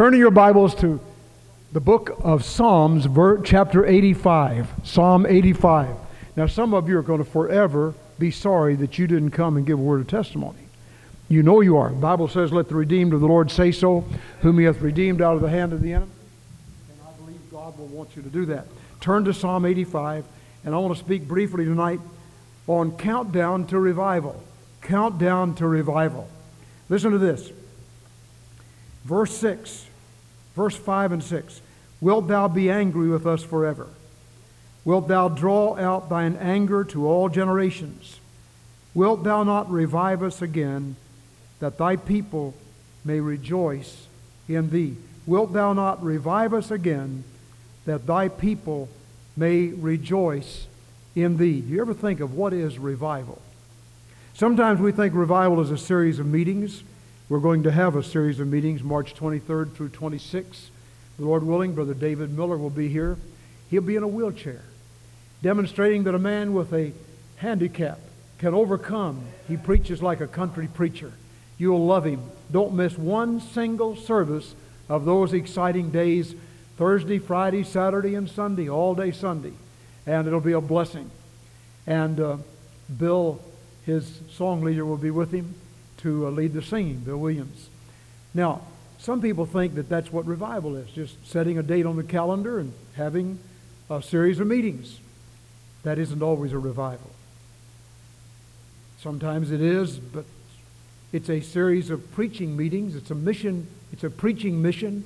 Turn your Bibles to the book of Psalms, chapter 85. Psalm 85. Now, some of you are going to forever be sorry that you didn't come and give a word of testimony. You know you are. The Bible says, Let the redeemed of the Lord say so, whom he hath redeemed out of the hand of the enemy. And I believe God will want you to do that. Turn to Psalm 85, and I want to speak briefly tonight on countdown to revival. Countdown to revival. Listen to this. Verse 6, verse 5 and 6. Wilt thou be angry with us forever? Wilt thou draw out thine anger to all generations? Wilt thou not revive us again, that thy people may rejoice in thee? Wilt thou not revive us again, that thy people may rejoice in thee? Do you ever think of what is revival? Sometimes we think revival is a series of meetings. We're going to have a series of meetings March 23rd through 26th. The Lord willing, Brother David Miller will be here. He'll be in a wheelchair, demonstrating that a man with a handicap can overcome. He preaches like a country preacher. You'll love him. Don't miss one single service of those exciting days Thursday, Friday, Saturday, and Sunday, all day Sunday. And it'll be a blessing. And uh, Bill, his song leader, will be with him to uh, lead the singing, Bill Williams. Now, some people think that that's what revival is, just setting a date on the calendar and having a series of meetings. That isn't always a revival. Sometimes it is, but it's a series of preaching meetings. It's a mission, it's a preaching mission.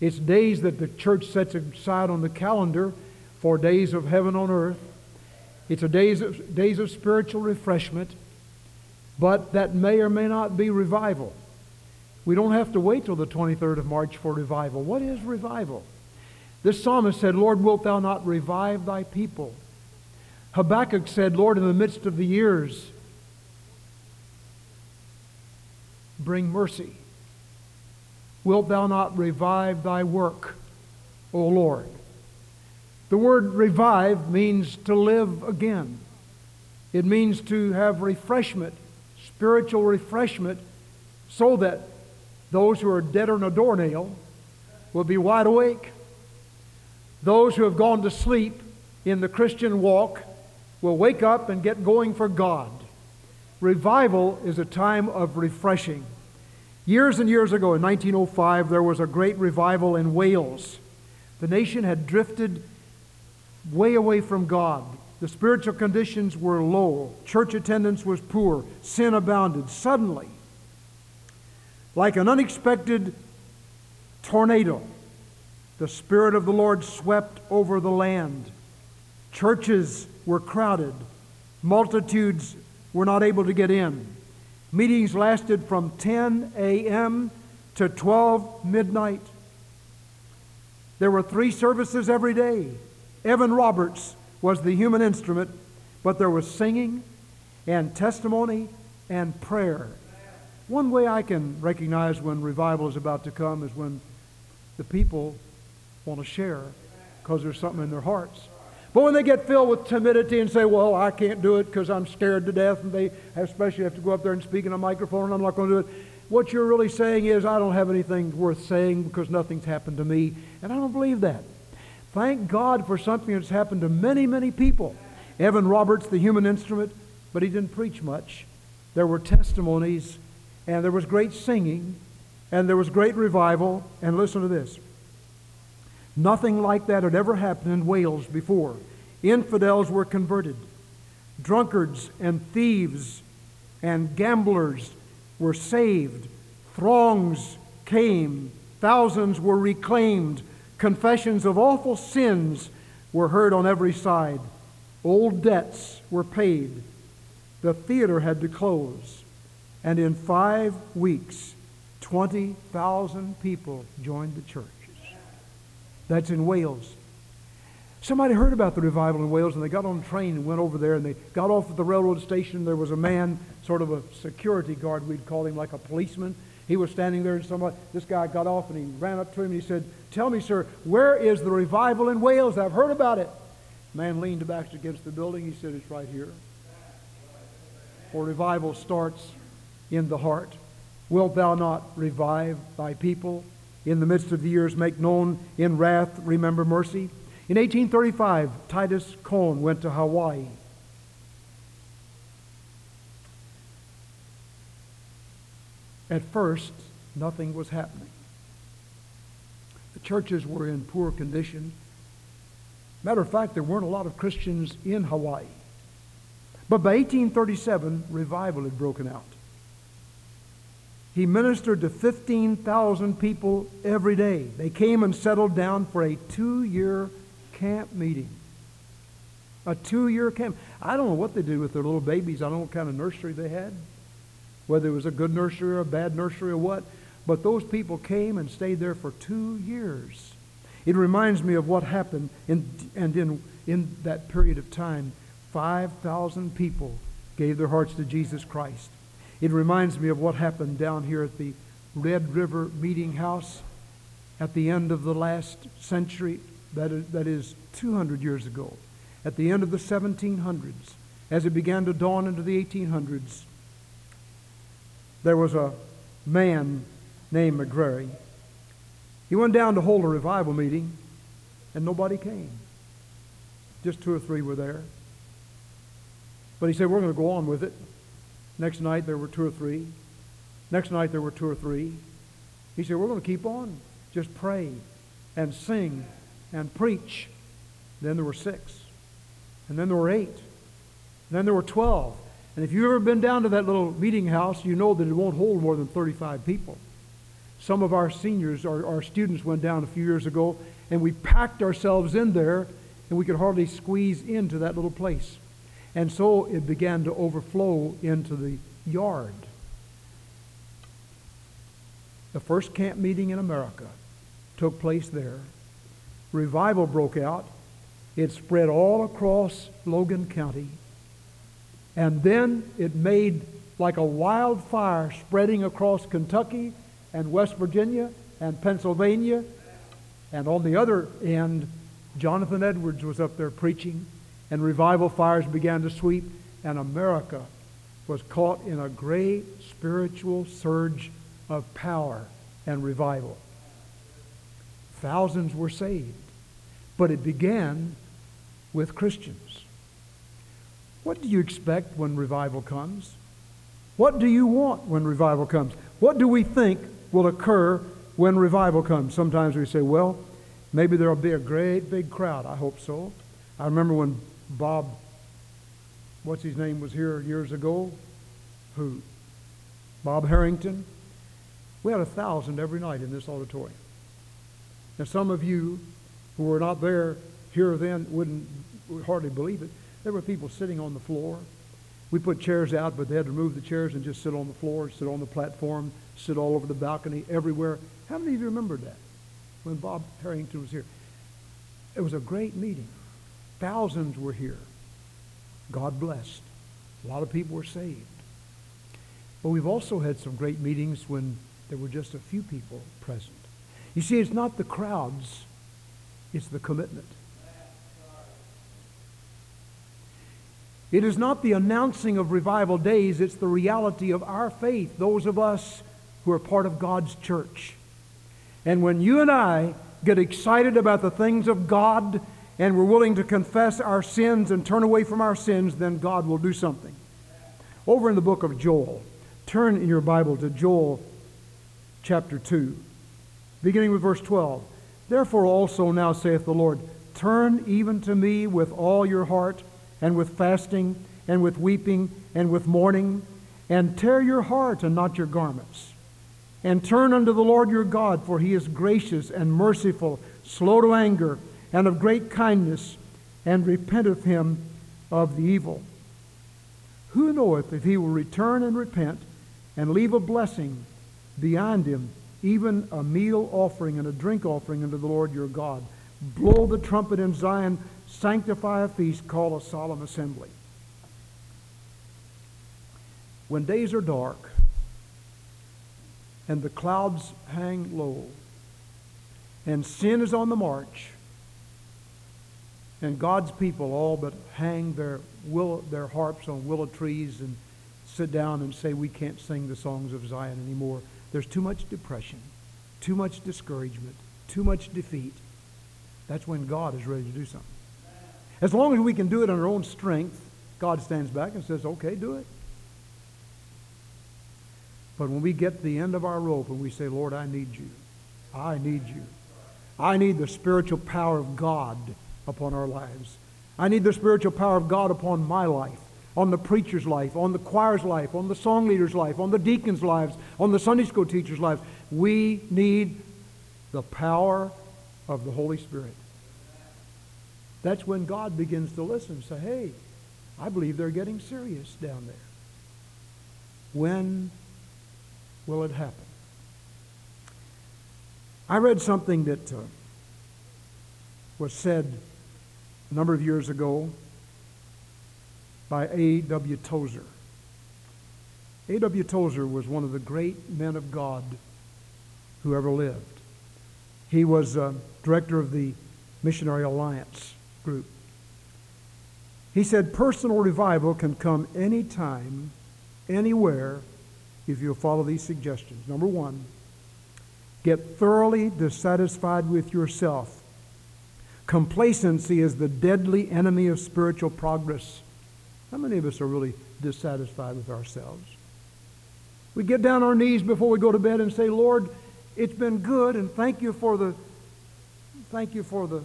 It's days that the church sets aside on the calendar for days of heaven on earth. It's a days of, days of spiritual refreshment, but that may or may not be revival. We don't have to wait till the 23rd of March for revival. What is revival? This psalmist said, Lord, wilt thou not revive thy people? Habakkuk said, Lord, in the midst of the years, bring mercy. Wilt thou not revive thy work, O Lord? The word revive means to live again. It means to have refreshment, spiritual refreshment, so that those who are dead on a doornail will be wide awake. Those who have gone to sleep in the Christian walk will wake up and get going for God. Revival is a time of refreshing. Years and years ago, in 1905, there was a great revival in Wales. The nation had drifted way away from God. The spiritual conditions were low, church attendance was poor, sin abounded. Suddenly, like an unexpected tornado, the Spirit of the Lord swept over the land. Churches were crowded, multitudes were not able to get in. Meetings lasted from 10 a.m. to 12 midnight. There were three services every day. Evan Roberts was the human instrument, but there was singing and testimony and prayer. One way I can recognize when revival is about to come is when the people want to share because there's something in their hearts. But when they get filled with timidity and say, well, I can't do it because I'm scared to death, and they especially have to go up there and speak in a microphone and I'm not going to do it, what you're really saying is, I don't have anything worth saying because nothing's happened to me. And I don't believe that. Thank God for something that's happened to many, many people. Evan Roberts, the human instrument, but he didn't preach much. There were testimonies, and there was great singing, and there was great revival. And listen to this Nothing like that had ever happened in Wales before. Infidels were converted. Drunkards and thieves and gamblers were saved. Throngs came. Thousands were reclaimed. Confessions of awful sins were heard on every side. Old debts were paid. The theater had to close. And in five weeks, 20,000 people joined the church. That's in Wales. Somebody heard about the revival in Wales and they got on a train and went over there and they got off at the railroad station. There was a man, sort of a security guard, we'd call him like a policeman. He was standing there and somebody, this guy got off and he ran up to him and he said, Tell me, sir, where is the revival in Wales? I've heard about it. man leaned back against the building. He said, It's right here. For revival starts in the heart. Wilt thou not revive thy people? in the midst of the years make known in wrath, remember mercy. In 1835, Titus Coan went to Hawaii. At first, nothing was happening. The churches were in poor condition. Matter of fact, there weren't a lot of Christians in Hawaii. But by 1837, revival had broken out. He ministered to 15,000 people every day. They came and settled down for a two year camp meeting. A two year camp. I don't know what they did with their little babies. I don't know what kind of nursery they had, whether it was a good nursery or a bad nursery or what. But those people came and stayed there for two years. It reminds me of what happened, in, and in, in that period of time, 5,000 people gave their hearts to Jesus Christ. It reminds me of what happened down here at the Red River Meeting House at the end of the last century, that is, that is 200 years ago, at the end of the 1700s, as it began to dawn into the 1800s. There was a man named McGrary. He went down to hold a revival meeting, and nobody came. Just two or three were there. But he said, We're going to go on with it. Next night there were two or three. Next night there were two or three. He said, We're going to keep on. Just pray and sing and preach. Then there were six. And then there were eight. And then there were 12. And if you've ever been down to that little meeting house, you know that it won't hold more than 35 people. Some of our seniors, our, our students went down a few years ago, and we packed ourselves in there, and we could hardly squeeze into that little place. And so it began to overflow into the yard. The first camp meeting in America took place there. Revival broke out. It spread all across Logan County. And then it made like a wildfire spreading across Kentucky and West Virginia and Pennsylvania. And on the other end, Jonathan Edwards was up there preaching and revival fires began to sweep, and America was caught in a great spiritual surge of power and revival. Thousands were saved, but it began with Christians. What do you expect when revival comes? What do you want when revival comes? What do we think will occur when revival comes? Sometimes we say, well, maybe there'll be a great big crowd. I hope so. I remember when Bob, what's his name, was here years ago. Who? Bob Harrington. We had a thousand every night in this auditorium. Now, some of you who were not there here then wouldn't would hardly believe it. There were people sitting on the floor. We put chairs out, but they had to remove the chairs and just sit on the floor, sit on the platform, sit all over the balcony, everywhere. How many of you remember that when Bob Harrington was here? It was a great meeting. Thousands were here. God blessed. A lot of people were saved. But we've also had some great meetings when there were just a few people present. You see, it's not the crowds, it's the commitment. It is not the announcing of revival days, it's the reality of our faith, those of us who are part of God's church. And when you and I get excited about the things of God and we're willing to confess our sins and turn away from our sins, then God will do something. Over in the book of Joel, turn in your Bible to Joel chapter 2, beginning with verse 12. Therefore also now saith the Lord, Turn even to me with all your heart, and with fasting, and with weeping, and with mourning, and tear your heart and not your garments. And turn unto the Lord your God, for he is gracious and merciful, slow to anger and of great kindness, and repenteth him of the evil. Who knoweth if he will return and repent and leave a blessing behind him, even a meal offering and a drink offering unto the Lord your God? Blow the trumpet in Zion, sanctify a feast, call a solemn assembly. When days are dark and the clouds hang low and sin is on the march, and God's people all but hang their, willow, their harps on willow trees and sit down and say, We can't sing the songs of Zion anymore. There's too much depression. too much discouragement, too much defeat, that's when God is ready to do something. As long as we can do it on our own strength, God stands back and says, okay, do it. But when we get to the end of our rope and we say, Lord, I need you, I need you. I need the spiritual power of God upon our lives. I need the spiritual power of God upon my life, on the preacher's life, on the choir's life, on the song leader's life, on the deacon's lives, on the Sunday school teacher's lives. We need the power of the Holy Spirit. That's when God begins to listen say, hey, I believe they're getting serious down there. When will it happen? I read something that uh, was said a number of years ago by A.W. Tozer. A.W. Tozer was one of the great men of God who ever lived. He was uh, director of the Missionary Alliance group. He said personal revival can come anytime, anywhere, if you'll follow these suggestions. Number one, get thoroughly dissatisfied with yourself. Complacency is the deadly enemy of spiritual progress. How many of us are really dissatisfied with ourselves? We get down on our knees before we go to bed and say, Lord, it's been good and thank you for the thank you for the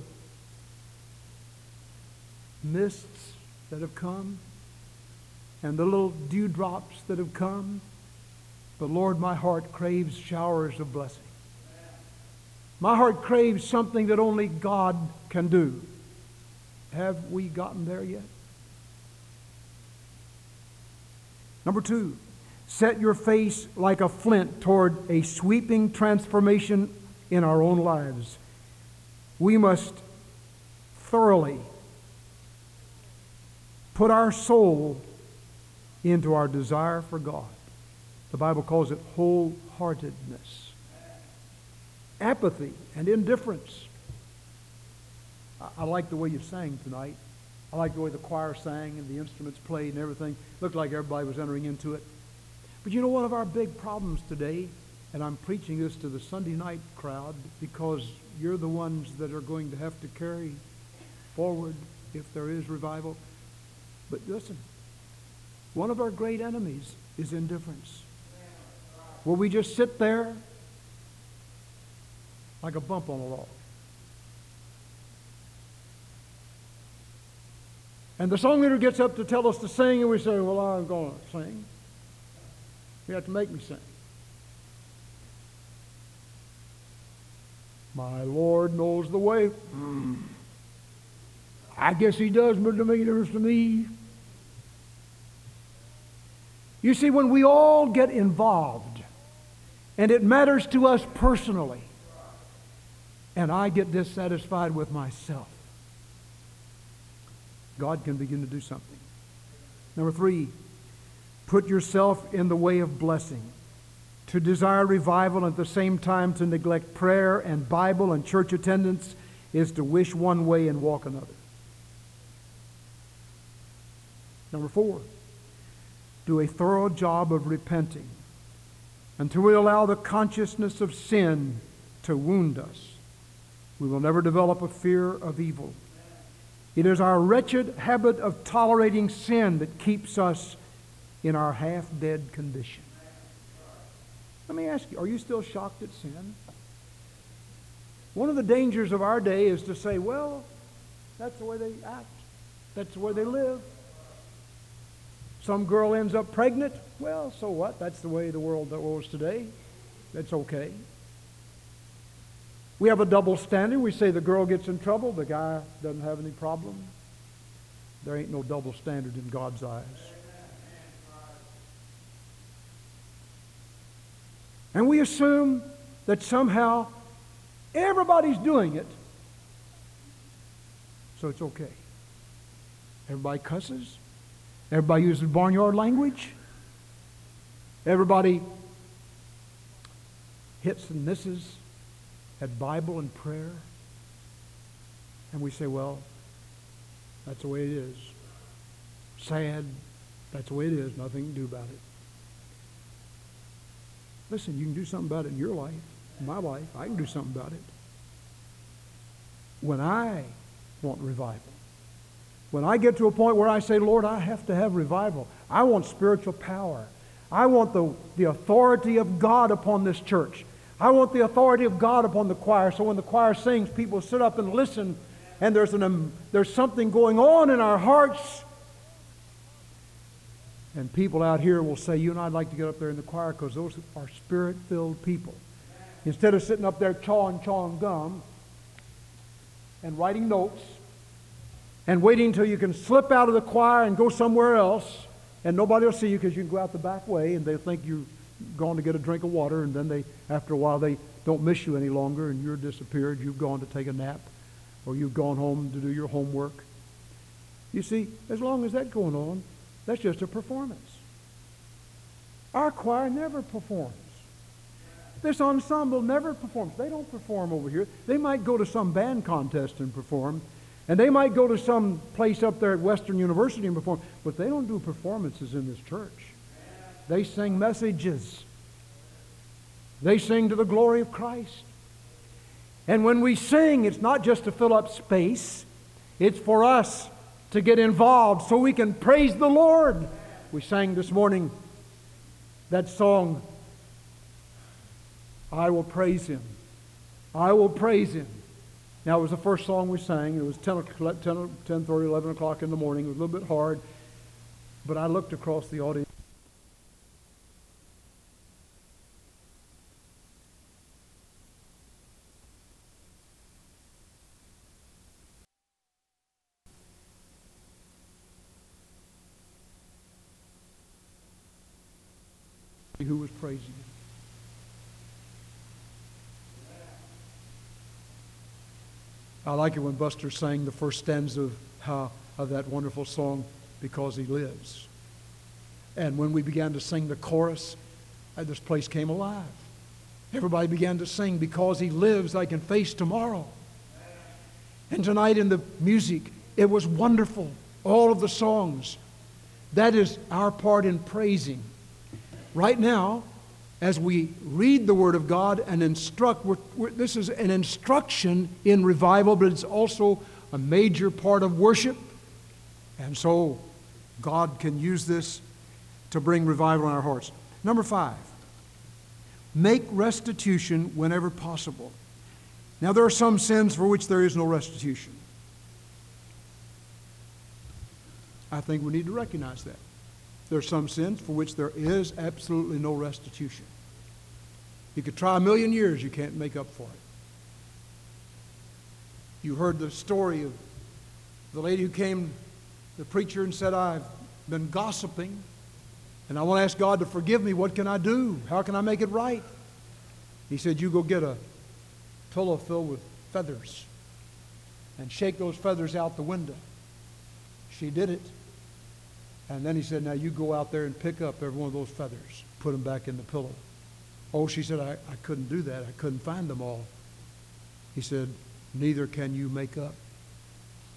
mists that have come and the little dewdrops that have come. But Lord, my heart craves showers of blessing. My heart craves something that only God can do. Have we gotten there yet? Number two, set your face like a flint toward a sweeping transformation in our own lives. We must thoroughly put our soul into our desire for God. The Bible calls it wholeheartedness. Apathy and indifference. I, I like the way you sang tonight. I like the way the choir sang and the instruments played and everything. Looked like everybody was entering into it. But you know, one of our big problems today, and I'm preaching this to the Sunday night crowd because you're the ones that are going to have to carry forward if there is revival. But listen, one of our great enemies is indifference. Where we just sit there like a bump on a log. And the song leader gets up to tell us to sing, and we say, Well, I'm going to sing. You have to make me sing. My Lord knows the way. Mm. I guess he does, but it doesn't make a difference to me. You see, when we all get involved, and it matters to us personally, and I get dissatisfied with myself, God can begin to do something. Number three, put yourself in the way of blessing. To desire revival and at the same time to neglect prayer and Bible and church attendance is to wish one way and walk another. Number four, do a thorough job of repenting until we allow the consciousness of sin to wound us. We will never develop a fear of evil. It is our wretched habit of tolerating sin that keeps us in our half dead condition. Let me ask you are you still shocked at sin? One of the dangers of our day is to say, well, that's the way they act, that's the way they live. Some girl ends up pregnant. Well, so what? That's the way the world goes today. That's okay. We have a double standard. We say the girl gets in trouble, the guy doesn't have any problem. There ain't no double standard in God's eyes. And we assume that somehow everybody's doing it, so it's okay. Everybody cusses, Everybody uses barnyard language. Everybody hits and misses at Bible and prayer. And we say, well, that's the way it is. Sad, that's the way it is. Nothing to do about it. Listen, you can do something about it in your life. in my life. I can do something about it. When I want revival, when I get to a point where I say, Lord, I have to have revival, I want spiritual power. I want the, the authority of God upon this church. I want the authority of God upon the choir. So when the choir sings, people sit up and listen, and there's, an, um, there's something going on in our hearts. And people out here will say, You and I'd like to get up there in the choir because those are spirit filled people. Instead of sitting up there chawing, chawing gum and writing notes and waiting until you can slip out of the choir and go somewhere else and nobody will see you because you can go out the back way and they'll think you're gone to get a drink of water and then they after a while they don't miss you any longer and you're disappeared. You've gone to take a nap or you've gone home to do your homework. You see as long as that's going on that's just a performance. Our choir never performs. This ensemble never performs. They don't perform over here. They might go to some band contest and perform and they might go to some place up there at Western University and perform, but they don't do performances in this church. They sing messages. They sing to the glory of Christ. And when we sing, it's not just to fill up space, it's for us to get involved so we can praise the Lord. We sang this morning that song, I will praise him. I will praise him. Now, it was the first song we sang. It was 10, 10, 10 30, 11 o'clock in the morning. It was a little bit hard. But I looked across the audience. who was praising him. I like it when Buster sang the first stanza of, how, of that wonderful song, Because He Lives. And when we began to sing the chorus, uh, this place came alive. Everybody began to sing, Because He lives, I can face tomorrow. And tonight in the music, it was wonderful. All of the songs. That is our part in praising. Right now, as we read the Word of God and instruct, we're, we're, this is an instruction in revival, but it's also a major part of worship. And so God can use this to bring revival in our hearts. Number five, make restitution whenever possible. Now, there are some sins for which there is no restitution. I think we need to recognize that. There are some sins for which there is absolutely no restitution. You could try a million years, you can't make up for it. You heard the story of the lady who came, the preacher, and said, I've been gossiping, and I want to ask God to forgive me. What can I do? How can I make it right? He said, You go get a pillow filled with feathers and shake those feathers out the window. She did it. And then he said, Now you go out there and pick up every one of those feathers, put them back in the pillow. Oh, she said, I, I couldn't do that. I couldn't find them all. He said, Neither can you make up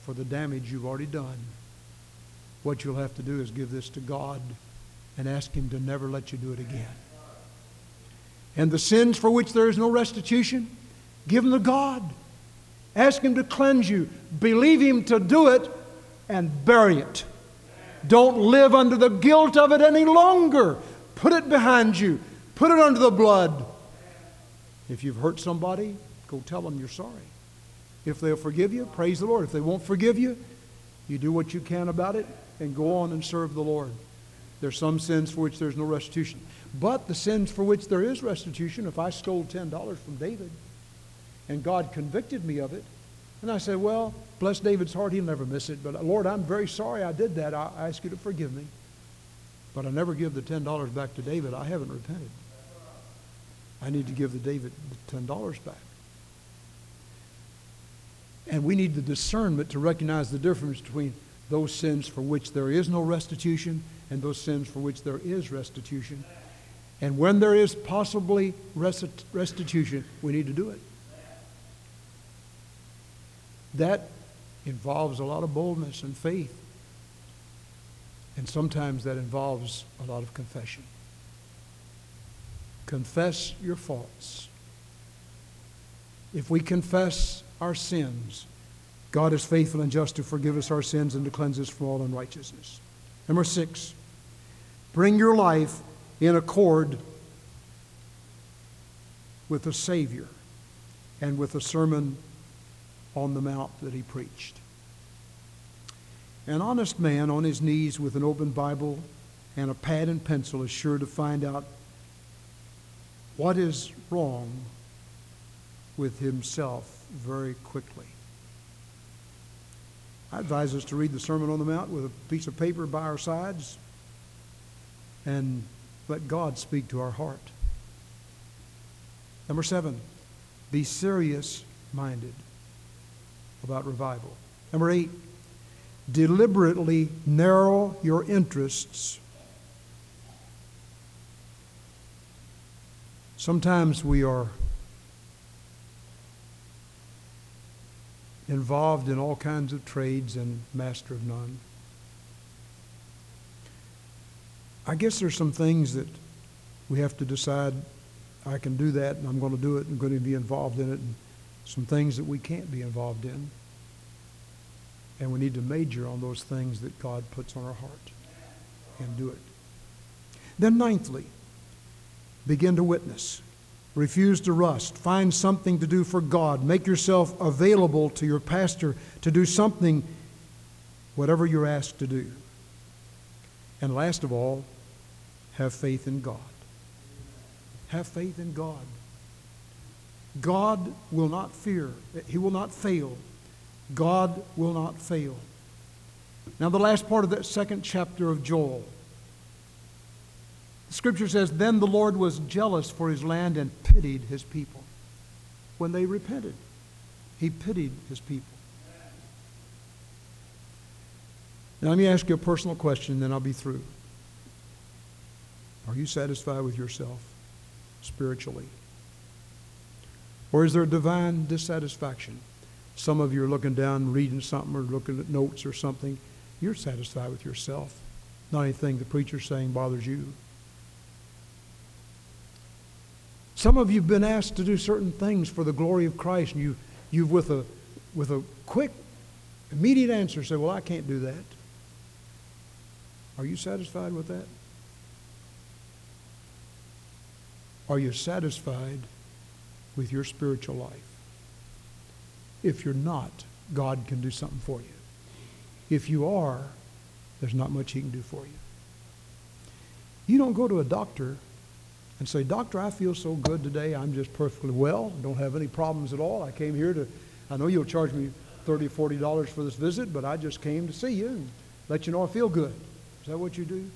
for the damage you've already done. What you'll have to do is give this to God and ask Him to never let you do it again. And the sins for which there is no restitution, give them to God. Ask Him to cleanse you. Believe Him to do it and bury it. Don't live under the guilt of it any longer. Put it behind you. Put it under the blood. If you've hurt somebody, go tell them you're sorry. If they'll forgive you, praise the Lord. If they won't forgive you, you do what you can about it and go on and serve the Lord. There's some sins for which there's no restitution. But the sins for which there is restitution, if I stole $10 from David and God convicted me of it, and I said, Well, bless David's heart, he'll never miss it. But uh, Lord, I'm very sorry I did that. I ask you to forgive me. But I never give the $10 back to David. I haven't repented. I need to give the David the $10 back. And we need the discernment to recognize the difference between those sins for which there is no restitution and those sins for which there is restitution. And when there is possibly restitution, we need to do it. That involves a lot of boldness and faith. And sometimes that involves a lot of confession. Confess your faults. If we confess our sins, God is faithful and just to forgive us our sins and to cleanse us from all unrighteousness. Number six, bring your life in accord with the Savior and with the Sermon on the Mount that he preached. An honest man on his knees with an open Bible and a pad and pencil is sure to find out what is wrong with himself very quickly. I advise us to read the Sermon on the Mount with a piece of paper by our sides and let God speak to our heart. Number seven, be serious minded about revival. Number eight, deliberately narrow your interests. Sometimes we are involved in all kinds of trades and master of none. I guess there's some things that we have to decide I can do that and I'm going to do it and I'm going to be involved in it, and some things that we can't be involved in. And we need to major on those things that God puts on our heart and do it. Then, ninthly, begin to witness. Refuse to rust. Find something to do for God. Make yourself available to your pastor to do something, whatever you're asked to do. And last of all, have faith in God. Have faith in God. God will not fear, He will not fail. God will not fail. Now, the last part of that second chapter of Joel. The scripture says, Then the Lord was jealous for his land and pitied his people. When they repented, he pitied his people. Now, let me ask you a personal question, then I'll be through. Are you satisfied with yourself spiritually? Or is there divine dissatisfaction? Some of you are looking down, reading something, or looking at notes or something. You're satisfied with yourself. Not anything the preacher's saying bothers you. Some of you have been asked to do certain things for the glory of Christ, and you, you've, with a, with a quick, immediate answer, said, Well, I can't do that. Are you satisfied with that? Are you satisfied with your spiritual life? If you're not, God can do something for you. If you are, there's not much He can do for you. You don't go to a doctor and say, Doctor, I feel so good today. I'm just perfectly well. Don't have any problems at all. I came here to, I know you'll charge me $30 $40 for this visit, but I just came to see you and let you know I feel good. Is that what you do?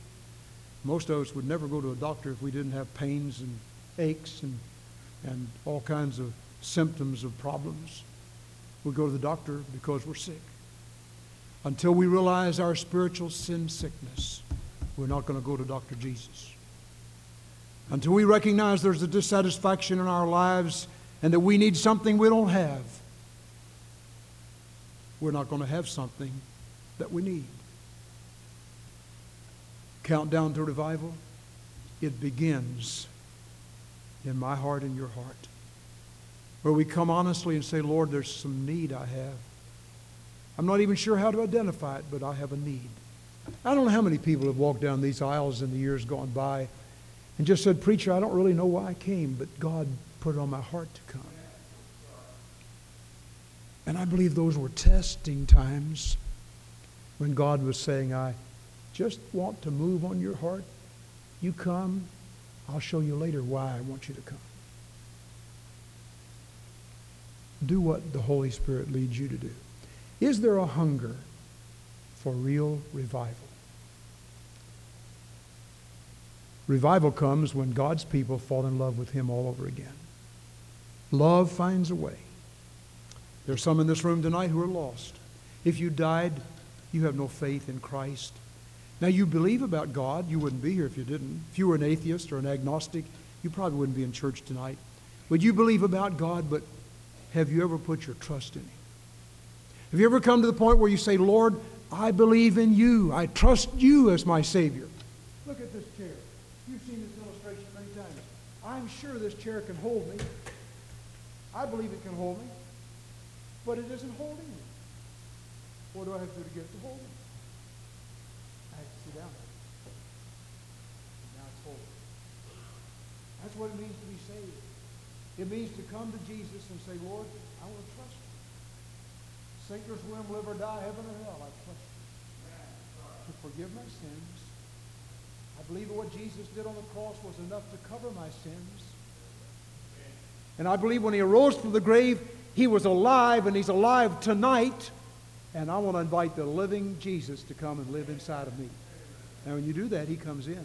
Most of us would never go to a doctor if we didn't have pains and aches and, and all kinds of symptoms of problems. We go to the doctor because we're sick. Until we realize our spiritual sin sickness, we're not going to go to Dr. Jesus. Until we recognize there's a dissatisfaction in our lives and that we need something we don't have, we're not going to have something that we need. Countdown to revival, it begins in my heart and your heart. Where we come honestly and say, Lord, there's some need I have. I'm not even sure how to identify it, but I have a need. I don't know how many people have walked down these aisles in the years gone by and just said, Preacher, I don't really know why I came, but God put it on my heart to come. And I believe those were testing times when God was saying, I just want to move on your heart. You come, I'll show you later why I want you to come. Do what the Holy Spirit leads you to do. Is there a hunger for real revival? Revival comes when God's people fall in love with Him all over again. Love finds a way. There's some in this room tonight who are lost. If you died, you have no faith in Christ. Now, you believe about God. You wouldn't be here if you didn't. If you were an atheist or an agnostic, you probably wouldn't be in church tonight. But you believe about God, but have you ever put your trust in Him? Have you ever come to the point where you say, Lord, I believe in you. I trust you as my Savior? Look at this chair. You've seen this illustration many times. I'm sure this chair can hold me. I believe it can hold me, but it isn't holding me. What do I have to do to get it to hold me? Down. And now it's holding. That's what it means to be saved. It means to come to Jesus and say, Lord, I want to trust you. Sink or swim, live or die, heaven or hell, I trust you. To forgive my sins. I believe what Jesus did on the cross was enough to cover my sins. And I believe when he arose from the grave, he was alive, and he's alive tonight. And I want to invite the living Jesus to come and live inside of me. Now, when you do that, he comes in.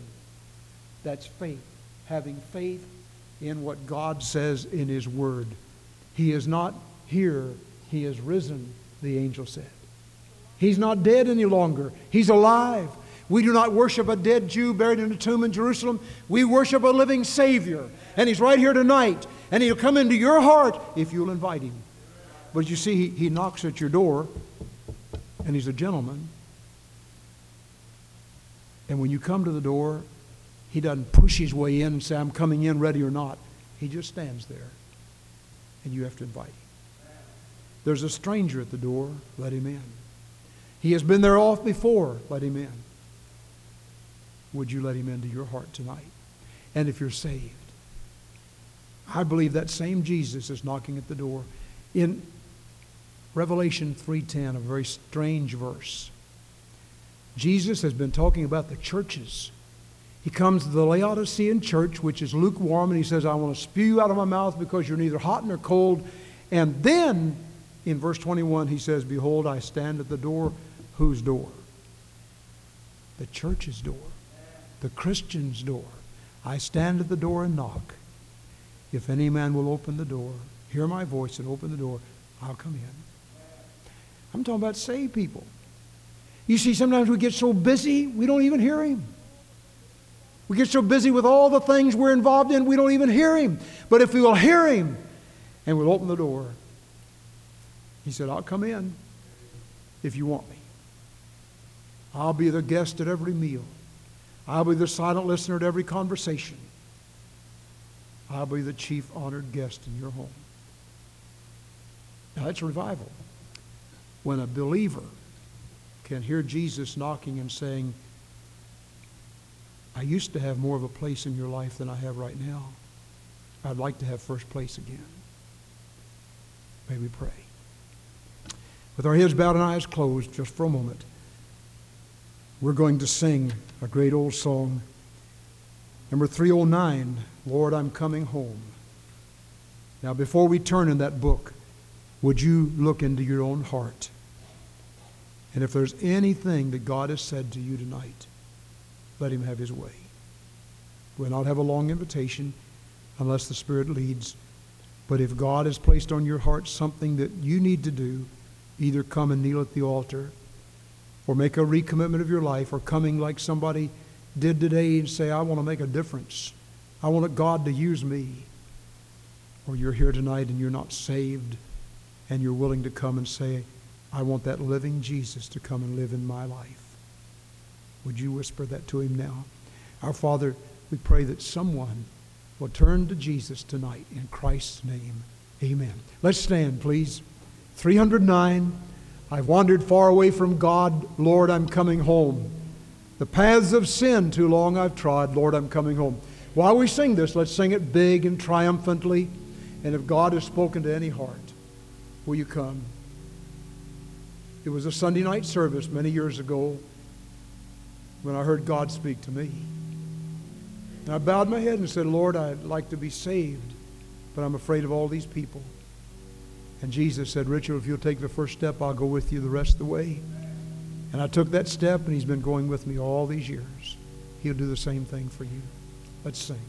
That's faith. Having faith in what God says in his word. He is not here, he is risen, the angel said. He's not dead any longer, he's alive. We do not worship a dead Jew buried in a tomb in Jerusalem. We worship a living Savior. And He's right here tonight. And He'll come into your heart if you'll invite Him. But you see, He, he knocks at your door, and He's a gentleman. And when you come to the door, He doesn't push His way in and say, I'm coming in, ready or not. He just stands there, and you have to invite Him. There's a stranger at the door, let Him in. He has been there off before, let Him in would you let him into your heart tonight? And if you're saved, I believe that same Jesus is knocking at the door. In Revelation 3:10, a very strange verse. Jesus has been talking about the churches. He comes to the Laodicean church, which is lukewarm, and he says, I want to spew you out of my mouth because you're neither hot nor cold. And then in verse 21, he says, Behold, I stand at the door. Whose door? The church's door the Christian's door. I stand at the door and knock. If any man will open the door, hear my voice and open the door, I'll come in. I'm talking about saved people. You see, sometimes we get so busy, we don't even hear him. We get so busy with all the things we're involved in, we don't even hear him. But if we will hear him and we'll open the door, he said, I'll come in if you want me. I'll be the guest at every meal. I'll be the silent listener at every conversation. I'll be the chief honored guest in your home. Now, that's revival. When a believer can hear Jesus knocking and saying, I used to have more of a place in your life than I have right now. I'd like to have first place again. May we pray. With our heads bowed and eyes closed, just for a moment we're going to sing a great old song. Number 309, Lord, I'm coming home. Now, before we turn in that book, would you look into your own heart? And if there's anything that God has said to you tonight, let him have his way. We'll not have a long invitation unless the Spirit leads. But if God has placed on your heart something that you need to do, either come and kneel at the altar or make a recommitment of your life or coming like somebody did today and say, I want to make a difference. I want God to use me. Or you're here tonight and you're not saved and you're willing to come and say, I want that living Jesus to come and live in my life. Would you whisper that to him now? Our Father, we pray that someone will turn to Jesus tonight in Christ's name. Amen. Let's stand, please. 309. I've wandered far away from God. Lord, I'm coming home. The paths of sin too long I've trod. Lord, I'm coming home. While we sing this, let's sing it big and triumphantly. And if God has spoken to any heart, will you come? It was a Sunday night service many years ago when I heard God speak to me. And I bowed my head and said, Lord, I'd like to be saved, but I'm afraid of all these people. And Jesus said, Richard, if you'll take the first step, I'll go with you the rest of the way. And I took that step, and he's been going with me all these years. He'll do the same thing for you. Let's sing.